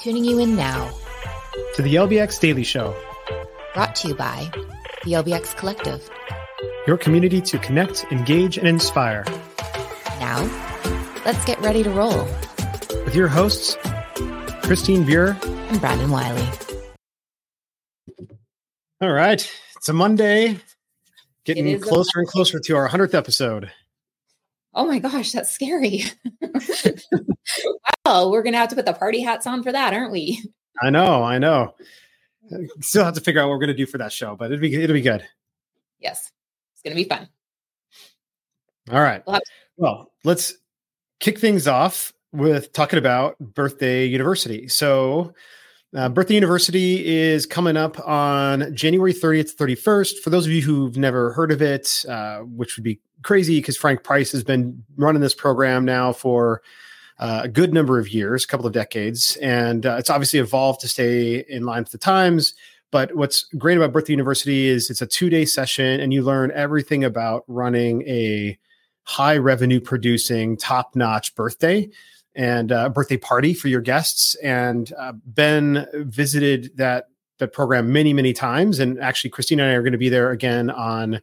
Tuning you in now to the LBX Daily Show, brought to you by the LBX Collective, your community to connect, engage, and inspire. Now, let's get ready to roll with your hosts, Christine Buer and Brandon Wiley. All right, it's a Monday, getting closer and closer to our 100th episode. Oh my gosh, that's scary. wow, we're going to have to put the party hats on for that, aren't we? I know, I know. Mm. Uh, still have to figure out what we're going to do for that show, but it'll be it'll be good. Yes. It's going to be fun. All right. We'll, to- well, let's kick things off with talking about Birthday University. So, uh, Birthday University is coming up on January 30th, 31st. For those of you who've never heard of it, uh, which would be crazy because Frank Price has been running this program now for uh, a good number of years, a couple of decades, and uh, it's obviously evolved to stay in line with the times. But what's great about Birthday University is it's a two day session, and you learn everything about running a high revenue producing, top notch birthday and a uh, birthday party for your guests. And uh, Ben visited that that program many, many times. And actually, Christina and I are going to be there again on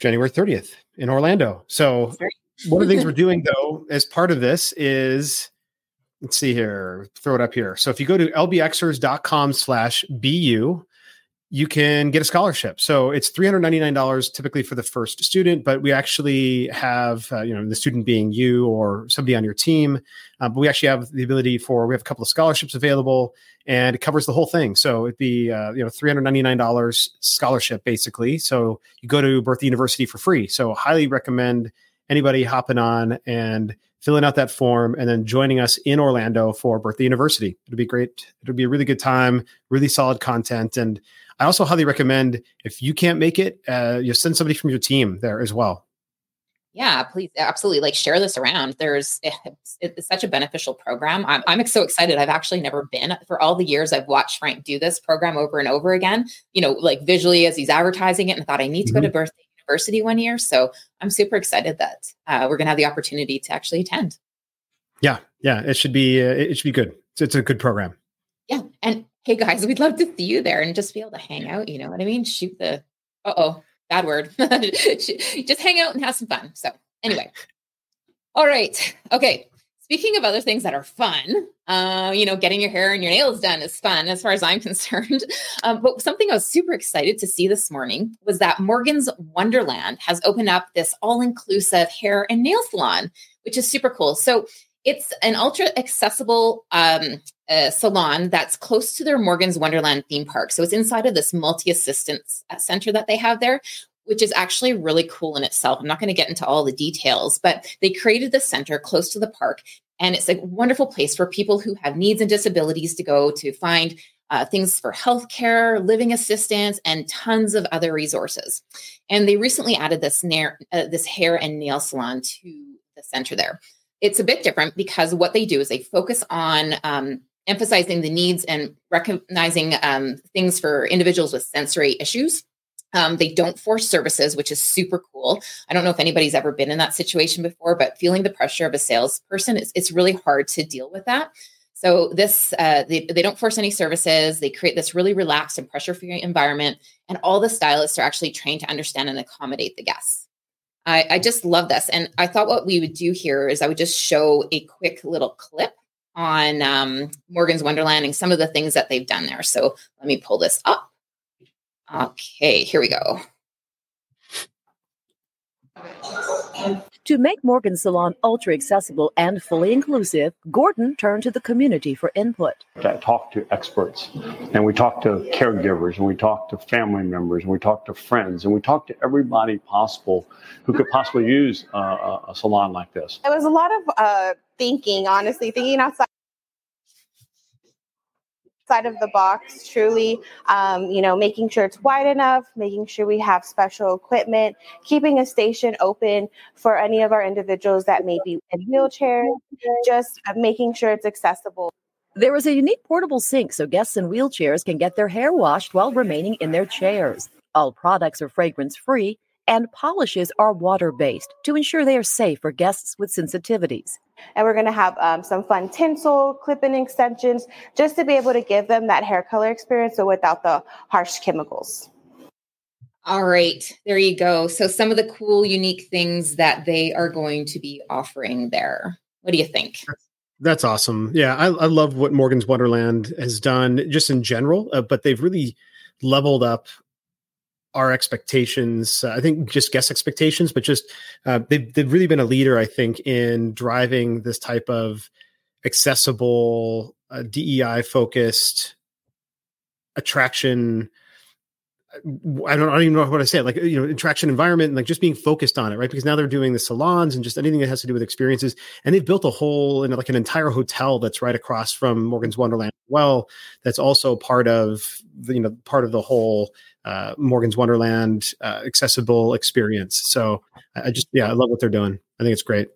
January 30th in Orlando. So one of the things we're doing though, as part of this is let's see here, throw it up here. So if you go to lbxers.com slash BU, you can get a scholarship. So it's $399 typically for the first student, but we actually have, uh, you know, the student being you or somebody on your team. Uh, but we actually have the ability for, we have a couple of scholarships available and it covers the whole thing. So it'd be, uh, you know, $399 scholarship basically. So you go to Birthday University for free. So highly recommend anybody hopping on and filling out that form and then joining us in Orlando for Birthday University. It'll be great. It'll be a really good time, really solid content. And I also highly recommend if you can't make it, uh, you send somebody from your team there as well. Yeah, please, absolutely. Like share this around. There's it's, it's such a beneficial program. I'm I'm so excited. I've actually never been for all the years I've watched Frank do this program over and over again. You know, like visually as he's advertising it, and thought I need to mm-hmm. go to Birthday University one year. So I'm super excited that uh, we're going to have the opportunity to actually attend. Yeah, yeah, it should be uh, it should be good. It's, it's a good program. Yeah, and hey guys, we'd love to see you there and just be able to hang out. You know what I mean? Shoot the uh oh, bad word. just hang out and have some fun. So anyway, all right, okay. Speaking of other things that are fun, uh, you know, getting your hair and your nails done is fun as far as I'm concerned. Um, but something I was super excited to see this morning was that Morgan's Wonderland has opened up this all inclusive hair and nail salon, which is super cool. So it's an ultra accessible um, uh, salon that's close to their Morgan's Wonderland theme park. So it's inside of this multi assistance uh, center that they have there, which is actually really cool in itself. I'm not going to get into all the details, but they created the center close to the park. And it's a wonderful place for people who have needs and disabilities to go to find uh, things for healthcare, living assistance, and tons of other resources. And they recently added this, na- uh, this hair and nail salon to the center there it's a bit different because what they do is they focus on um, emphasizing the needs and recognizing um, things for individuals with sensory issues. Um, they don't force services, which is super cool. I don't know if anybody's ever been in that situation before, but feeling the pressure of a salesperson, it's, it's really hard to deal with that. So this, uh, they, they don't force any services. They create this really relaxed and pressure-free environment, and all the stylists are actually trained to understand and accommodate the guests. I, I just love this. And I thought what we would do here is I would just show a quick little clip on um, Morgan's Wonderland and some of the things that they've done there. So let me pull this up. Okay, here we go. To make Morgan Salon ultra accessible and fully inclusive, Gordon turned to the community for input. I talked to experts, and we talked to caregivers, and we talked to family members, and we talked to friends, and we talked to everybody possible who could possibly use uh, a salon like this. It was a lot of uh, thinking, honestly, thinking outside side of the box truly um, you know making sure it's wide enough making sure we have special equipment keeping a station open for any of our individuals that may be in wheelchairs just uh, making sure it's accessible. There is a unique portable sink so guests in wheelchairs can get their hair washed while remaining in their chairs. All products are fragrance free and polishes are water based to ensure they are safe for guests with sensitivities. And we're going to have um, some fun tinsel, clip-in extensions, just to be able to give them that hair color experience, but without the harsh chemicals. All right, there you go. So some of the cool, unique things that they are going to be offering there. What do you think? That's awesome. Yeah, I, I love what Morgan's Wonderland has done just in general, uh, but they've really leveled up our expectations. Uh, I think just guest expectations, but just uh, they've they've really been a leader. I think in driving this type of accessible, uh, DEI focused attraction. I don't, I don't even know what to say. Like you know, attraction environment, and like just being focused on it, right? Because now they're doing the salons and just anything that has to do with experiences, and they've built a whole and like an entire hotel that's right across from Morgan's Wonderland. Well, that's also part of the, you know part of the whole uh, Morgan's Wonderland uh, accessible experience. So I just, yeah, I love what they're doing. I think it's great.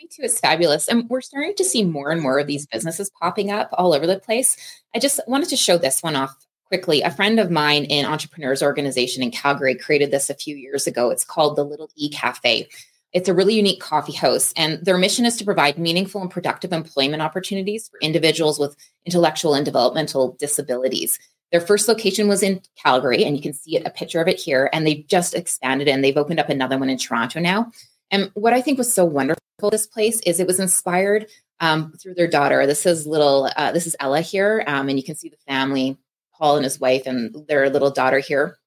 Me too. It's fabulous. And we're starting to see more and more of these businesses popping up all over the place. I just wanted to show this one off quickly. A friend of mine in Entrepreneurs Organization in Calgary created this a few years ago. It's called the Little E Cafe. It's a really unique coffee house, and their mission is to provide meaningful and productive employment opportunities for individuals with intellectual and developmental disabilities. Their first location was in Calgary, and you can see a picture of it here. And they've just expanded and they've opened up another one in Toronto now. And what I think was so wonderful this place is it was inspired um, through their daughter. This is little, uh, this is Ella here, um, and you can see the family, Paul and his wife, and their little daughter here.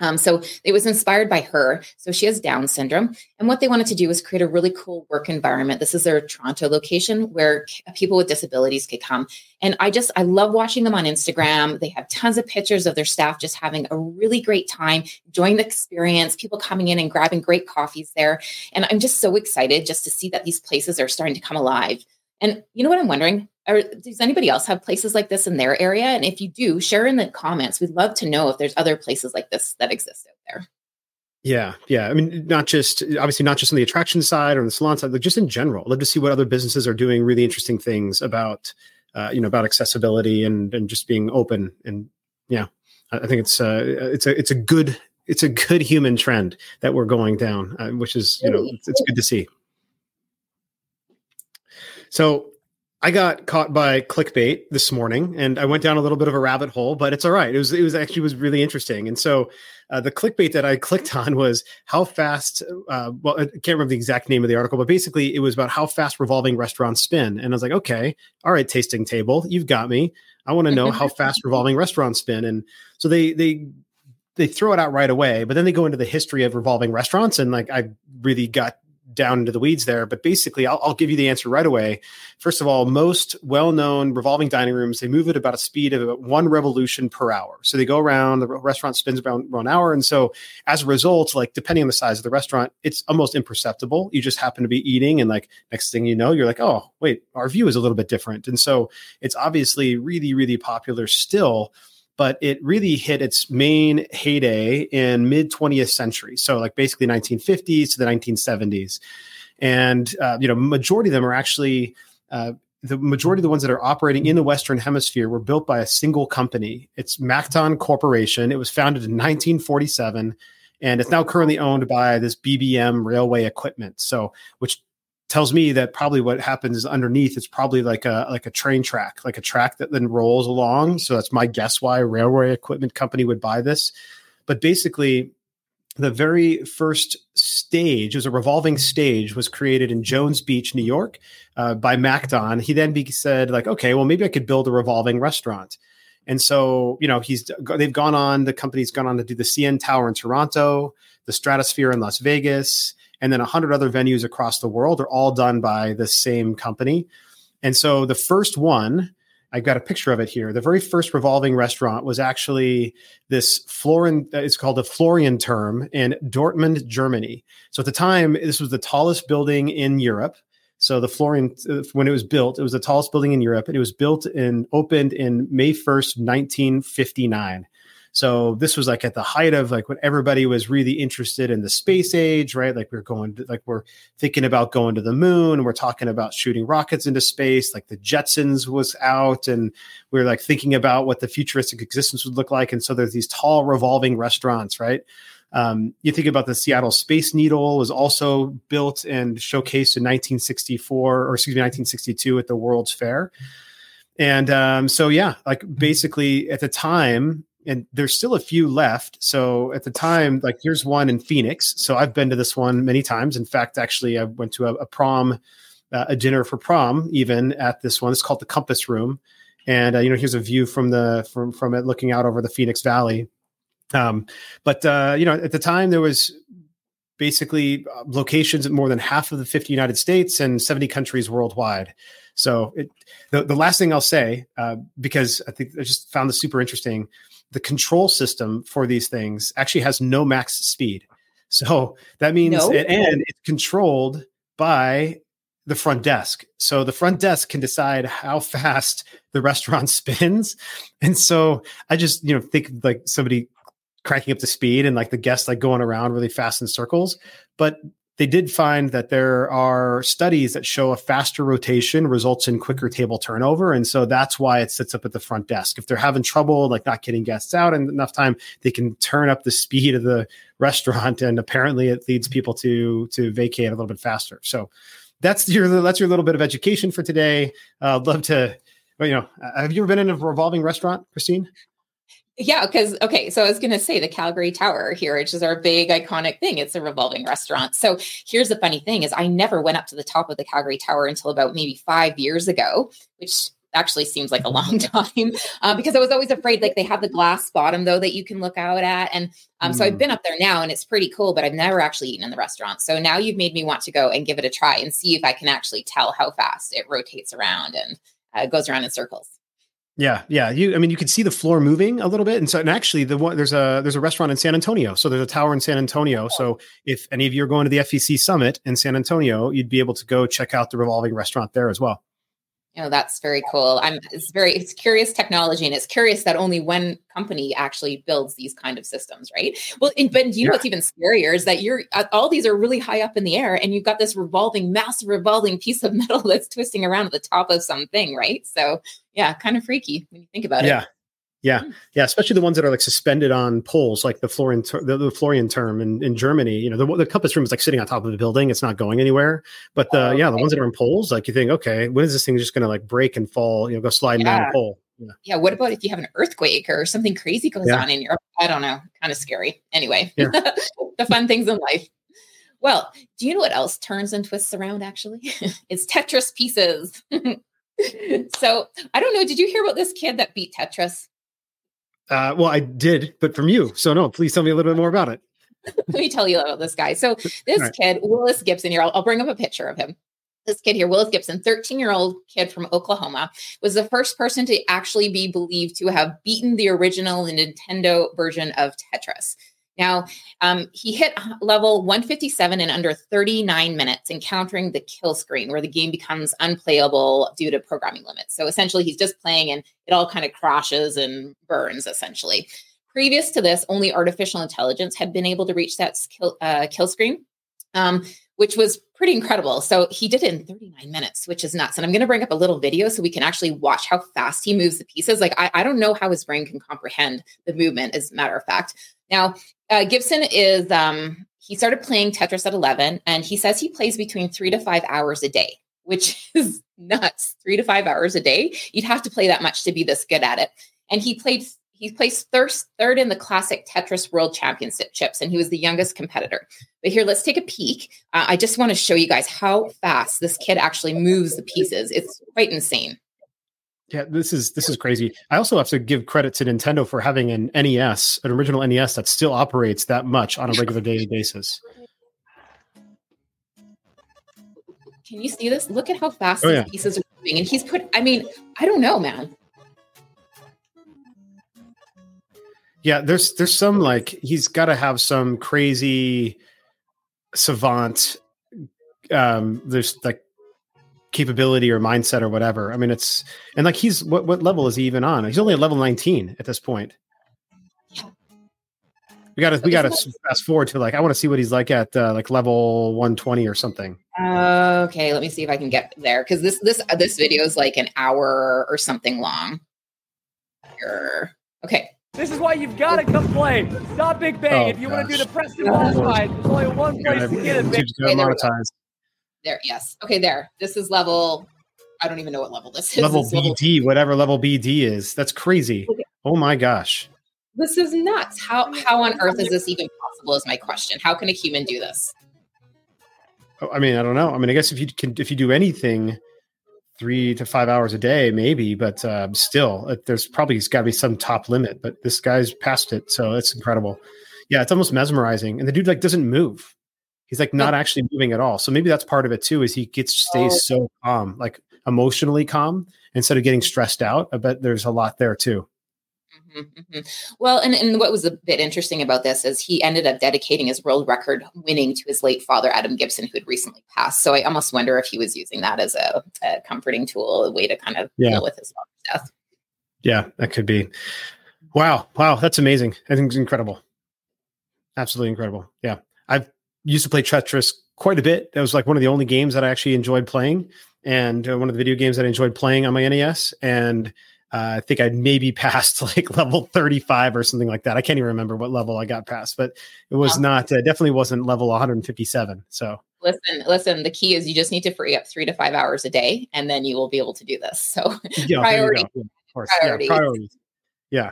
Um, so it was inspired by her. So she has Down syndrome. And what they wanted to do was create a really cool work environment. This is their Toronto location where people with disabilities could come. And I just, I love watching them on Instagram. They have tons of pictures of their staff just having a really great time, enjoying the experience, people coming in and grabbing great coffees there. And I'm just so excited just to see that these places are starting to come alive. And you know what I'm wondering? Are, does anybody else have places like this in their area? And if you do, share in the comments. We'd love to know if there's other places like this that exist out there. Yeah, yeah. I mean, not just obviously not just on the attraction side or on the salon side, but just in general. I'd love to see what other businesses are doing really interesting things about, uh, you know, about accessibility and and just being open. And yeah, I think it's uh, it's a it's a good it's a good human trend that we're going down, uh, which is you know it's, it's good to see. So I got caught by clickbait this morning, and I went down a little bit of a rabbit hole, but it's all right. It was it was actually was really interesting, and so uh, the clickbait that I clicked on was how fast. Uh, well, I can't remember the exact name of the article, but basically it was about how fast revolving restaurants spin, and I was like, okay, all right, tasting table, you've got me. I want to know how fast revolving restaurants spin, and so they they they throw it out right away, but then they go into the history of revolving restaurants, and like I really got down into the weeds there, but basically, I'll, I'll, give you the answer right away. First of all, most well-known revolving dining rooms they move at about a speed of about one revolution per hour. So they go around. The restaurant spins around one hour, and so as a result, like depending on the size of the restaurant, it's almost imperceptible. You just happen to be eating, and like next thing you know, you're like, oh wait, our view is a little bit different, and so it's obviously really, really popular still but it really hit its main heyday in mid 20th century. So like basically 1950s to the 1970s. And, uh, you know, majority of them are actually, uh, the majority of the ones that are operating in the Western Hemisphere were built by a single company. It's Macton Corporation. It was founded in 1947 and it's now currently owned by this BBM Railway Equipment. So, which tells me that probably what happens underneath it's probably like a like a train track like a track that then rolls along. So that's my guess why a railway equipment company would buy this. But basically the very first stage was a revolving stage was created in jones beach new york uh, by Macton. He then be, said like okay well maybe i could build a revolving restaurant. And so you know he's they've gone on the company's gone on to do the cn tower in toronto the stratosphere in las vegas and then 100 other venues across the world are all done by the same company. And so the first one, I've got a picture of it here. The very first revolving restaurant was actually this Florian, it's called the Florianturm in Dortmund, Germany. So at the time, this was the tallest building in Europe. So the Florian, when it was built, it was the tallest building in Europe. And it was built and opened in May 1st, 1959. So this was like at the height of like when everybody was really interested in the space age, right? Like we're going to, like we're thinking about going to the moon, we're talking about shooting rockets into space, like the Jetsons was out, and we are like thinking about what the futuristic existence would look like. And so there's these tall revolving restaurants, right? Um, you think about the Seattle Space Needle was also built and showcased in 1964 or excuse me 1962 at the World's Fair. And um, so yeah, like basically at the time, and there's still a few left. So at the time, like here's one in Phoenix. So I've been to this one many times. In fact, actually, I went to a, a prom, uh, a dinner for prom, even at this one. It's called the Compass Room, and uh, you know here's a view from the from from it looking out over the Phoenix Valley. Um, but uh, you know at the time there was basically uh, locations in more than half of the 50 United States and 70 countries worldwide. So it, the, the last thing I'll say, uh, because I think I just found this super interesting, the control system for these things actually has no max speed. So that means, no. it, and it's controlled by the front desk. So the front desk can decide how fast the restaurant spins. And so I just, you know, think like somebody cranking up the speed and like the guests like going around really fast in circles. But they did find that there are studies that show a faster rotation results in quicker table turnover. And so that's why it sits up at the front desk. If they're having trouble, like not getting guests out in enough time, they can turn up the speed of the restaurant. And apparently it leads people to, to vacate a little bit faster. So that's your, that's your little bit of education for today. Uh, I'd love to, you know, have you ever been in a revolving restaurant, Christine? Yeah, because okay, so I was going to say the Calgary Tower here, which is our big iconic thing. It's a revolving restaurant. So here's the funny thing: is I never went up to the top of the Calgary Tower until about maybe five years ago, which actually seems like a long time uh, because I was always afraid. Like they have the glass bottom though that you can look out at, and um, mm. so I've mm. been up there now, and it's pretty cool. But I've never actually eaten in the restaurant. So now you've made me want to go and give it a try and see if I can actually tell how fast it rotates around and uh, goes around in circles. Yeah, yeah. You, I mean, you can see the floor moving a little bit, and so, and actually, the one there's a there's a restaurant in San Antonio. So there's a tower in San Antonio. So if any of you are going to the FEC summit in San Antonio, you'd be able to go check out the revolving restaurant there as well you know that's very cool. I'm it's very it's curious technology and it's curious that only one company actually builds these kind of systems right? Well and, but you know what's even scarier is that you're uh, all these are really high up in the air and you've got this revolving massive revolving piece of metal that's twisting around at the top of something right? So yeah kind of freaky when you think about yeah. it. Yeah, hmm. yeah, especially the ones that are like suspended on poles, like the Florian, the, the Florianturm in, in Germany. You know, the, the compass room is like sitting on top of the building; it's not going anywhere. But the oh, yeah, the ones that are on poles, like you think, okay, when is this thing just going to like break and fall? You know, go sliding yeah. down a pole. Yeah. yeah. What about if you have an earthquake or something crazy goes yeah. on in Europe? I don't know. Kind of scary. Anyway, yeah. the fun things in life. Well, do you know what else turns and twists around? Actually, it's Tetris pieces. so I don't know. Did you hear about this kid that beat Tetris? Uh, well, I did, but from you. So no, please tell me a little bit more about it. Let me tell you about this guy. So this right. kid, Willis Gibson here, I'll, I'll bring up a picture of him this kid here, Willis Gibson, 13 year old kid from Oklahoma, was the first person to actually be believed to have beaten the original Nintendo version of Tetris. Now, um, he hit level 157 in under 39 minutes, encountering the kill screen where the game becomes unplayable due to programming limits. So essentially, he's just playing and it all kind of crashes and burns, essentially. Previous to this, only artificial intelligence had been able to reach that kill, uh, kill screen, um, which was pretty incredible. So he did it in 39 minutes, which is nuts. And I'm going to bring up a little video so we can actually watch how fast he moves the pieces. Like, I, I don't know how his brain can comprehend the movement, as a matter of fact. Now, uh, Gibson is um, he started playing Tetris at 11, and he says he plays between three to five hours a day, which is nuts. Three to five hours a day. You'd have to play that much to be this good at it. And he played. He placed third, third in the classic Tetris World Championships, and he was the youngest competitor. But here, let's take a peek. Uh, I just want to show you guys how fast this kid actually moves the pieces. It's quite insane. Yeah, this is this is crazy. I also have to give credit to Nintendo for having an NES, an original NES that still operates that much on a regular daily basis. Can you see this? Look at how fast oh, these pieces are moving. And he's put I mean, I don't know, man. Yeah, there's there's some like he's got to have some crazy savant um there's like capability or mindset or whatever. I mean, it's and like he's what what level is he even on? He's only at level 19 at this point. We got to we got to fast forward to like I want to see what he's like at uh, like level 120 or something. Okay, let me see if I can get there because this this this video is like an hour or something long. Here. Okay. This is why you've got to come play. Stop Big Bang. Oh, if you want to do the Preston Ball side, there's only one place to get it. Big YouTube's Okay, there monetize. There, yes. Okay, there. This is level. I don't even know what level this is. Level It's level- BD, whatever level BD is. That's crazy. Okay. Oh my gosh. This is nuts. How how on earth is this even possible? Is my question. How can a human do this? Oh, I mean, I don't know. I mean, I guess if you can, if you do anything, three to five hours a day, maybe, but uh, still, uh, there's probably got to be some top limit. But this guy's past it, so it's incredible. Yeah, it's almost mesmerizing, and the dude like doesn't move. He's like not actually moving at all. So maybe that's part of it too. Is he gets stays Oh. so calm, like emotionally calm, instead of getting stressed out. I bet there's a lot there too. Mhm, mhm. Well, and, and what was a bit interesting about this is he ended up dedicating his world record winning to his late father, Adam Gibson, who had recently passed. So I almost wonder if he was using that as a, a comforting tool, a way to kind of Yeah. deal with his father's death. Yeah, that could be. Wow, wow, that's amazing. I think it's incredible. Absolutely incredible. Yeah, I've used to play Tetris quite a bit. That was like one of the only games that I actually enjoyed playing, and uh, one of the video games that I enjoyed playing on my NES. And uh, I think I'd maybe passed like level thirty-five or something like that. I can't even remember what level I got past, but it was Wow. not uh, definitely wasn't level one hundred and fifty-seven. So Listen, listen, the key is you just need to free up three to five hours a day, and then you will be able to do this. So yeah, Priority. Yeah, of course. Priorities. Yeah, priorities. Yeah.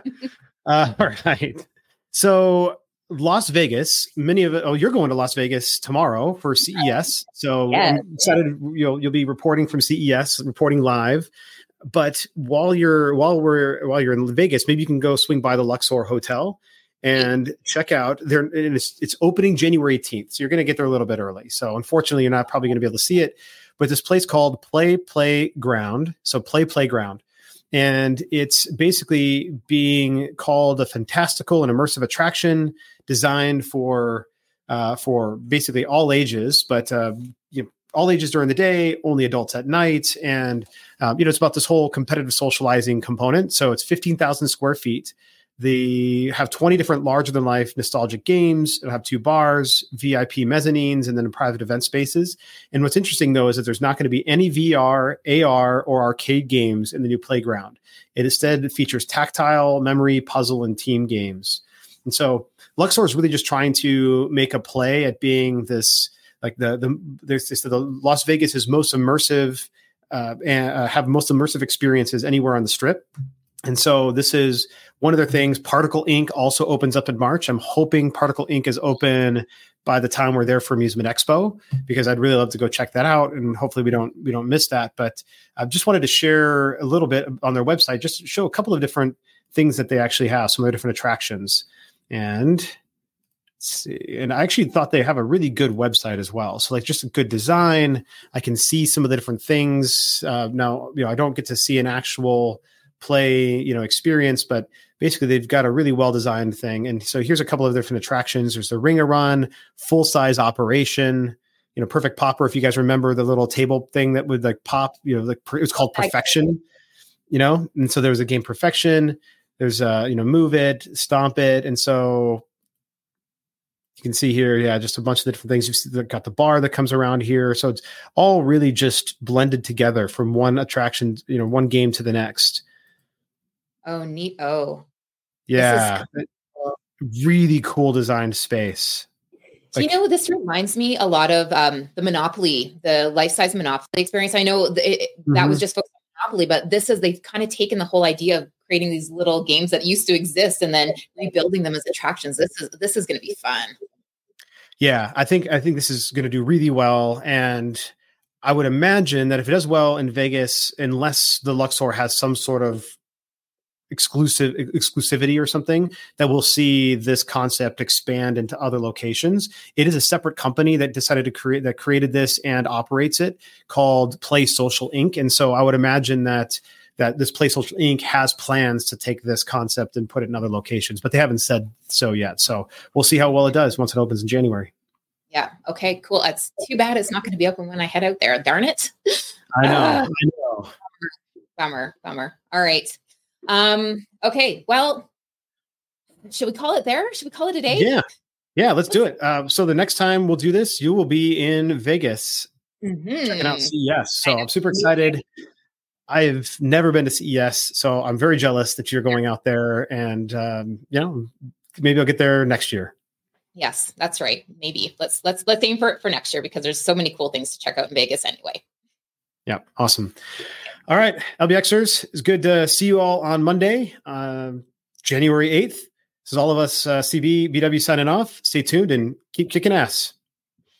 uh, all right. So Las Vegas, many of. Oh, you're going to Las Vegas tomorrow for CES. So Yes. I'm excited. You'll you'll be reporting from CES, reporting live. But while you're while we're while you're in Vegas, maybe you can go swing by the Luxor Hotel and check out there. It's, it's opening January 18th, so you're going to get there a little bit early. So unfortunately, you're not probably going to be able to see it. But this place called Play Playground, so Play Playground, and it's basically being called a fantastical and immersive attraction designed for uh, for basically all ages, but uh, all ages during the day, only adults at night, and um, you know it's about this whole competitive socializing component. So it's fifteen thousand square feet. They have 20 different larger than life nostalgic games. It'll have two bars, VIP mezzanines, and then private event spaces. And what's interesting though is that there's not going to be any VR, AR, or arcade games in the new playground. It instead features tactile, memory, puzzle, and team games. And so Luxor is really just trying to make a play at being this like the the there's the Las Vegas is most immersive uh, and uh, have most immersive experiences anywhere on the strip. And so this is one of their things. Particle Ink also opens up in March. I'm hoping Particle Ink is open by the time we're there for Amusement Expo because I'd really love to go check that out and hopefully we don't we don't miss that. But I just wanted to share a little bit on their website, just show a couple of different things that they actually have, some of their different attractions. And see, and I actually thought they have a really good website as well. So like just a good design. I can see some of the different things. Uh, now, you know, I don't get to see an actual play, you know, experience, but basically they've got a really well designed thing. And so here's a couple of different attractions. There's the Ring a Run, full size operation. You know, Perfect Popper. If you guys remember the little table thing that would like pop, you know, like it was called Perfection. You know, and so there was a game Perfection. There's uh, you know, Move It, Stomp It, and so you can see here, yeah, just a bunch of the different things. You've got the bar that comes around here, so it's all really just blended together from one attraction, you know, one game to the next. oh neat. Oh, Yeah, really cool designed space. Do you know this reminds me a lot of um, the Monopoly, the life-size Monopoly experience. I know it, it- that was Mhm. just focused on Monopoly, but this is they've kind of taken the whole idea of creating these little games that used to exist and then rebuilding them as attractions. This is this is going to be fun. Yeah, I think I think this is going to do really well, and I would imagine that if it does well in Vegas, unless the Luxor has some sort of exclusive exclusivity or something, that we'll see this concept expand into other locations. It is a separate company that decided to create that created this and operates it called Play Social Inc. And so I would imagine that that this Social Inc. has plans to take this concept and put it in other locations, but they haven't said so yet. So we'll see how well it does once it opens in January. Yeah. Okay. Cool. It's too bad it's not going to be open when I head out there. Darn it. I know. Ah. I know. Bummer. Bummer. All right. Um. Okay. Well, should we call it there? Should we call it a day? Yeah. Yeah, let's do it. Uh, so the next time we'll do this, you will be in Vegas Mhm. checking out CES. So. I'm super excited. I've never been to CES, so I'm very jealous that you're going out there, and um, you know, maybe I'll get there next year. Yes, that's right. Maybe let's let's let's aim for it for next year because there's so many cool things to check out in Vegas anyway. Yeah, awesome. All right, LBXers, it's good to see you all on Monday, uh, January eighth. This is all of us, uh, CB BW signing off. Stay tuned and keep kicking ass.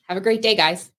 Have a great day, guys.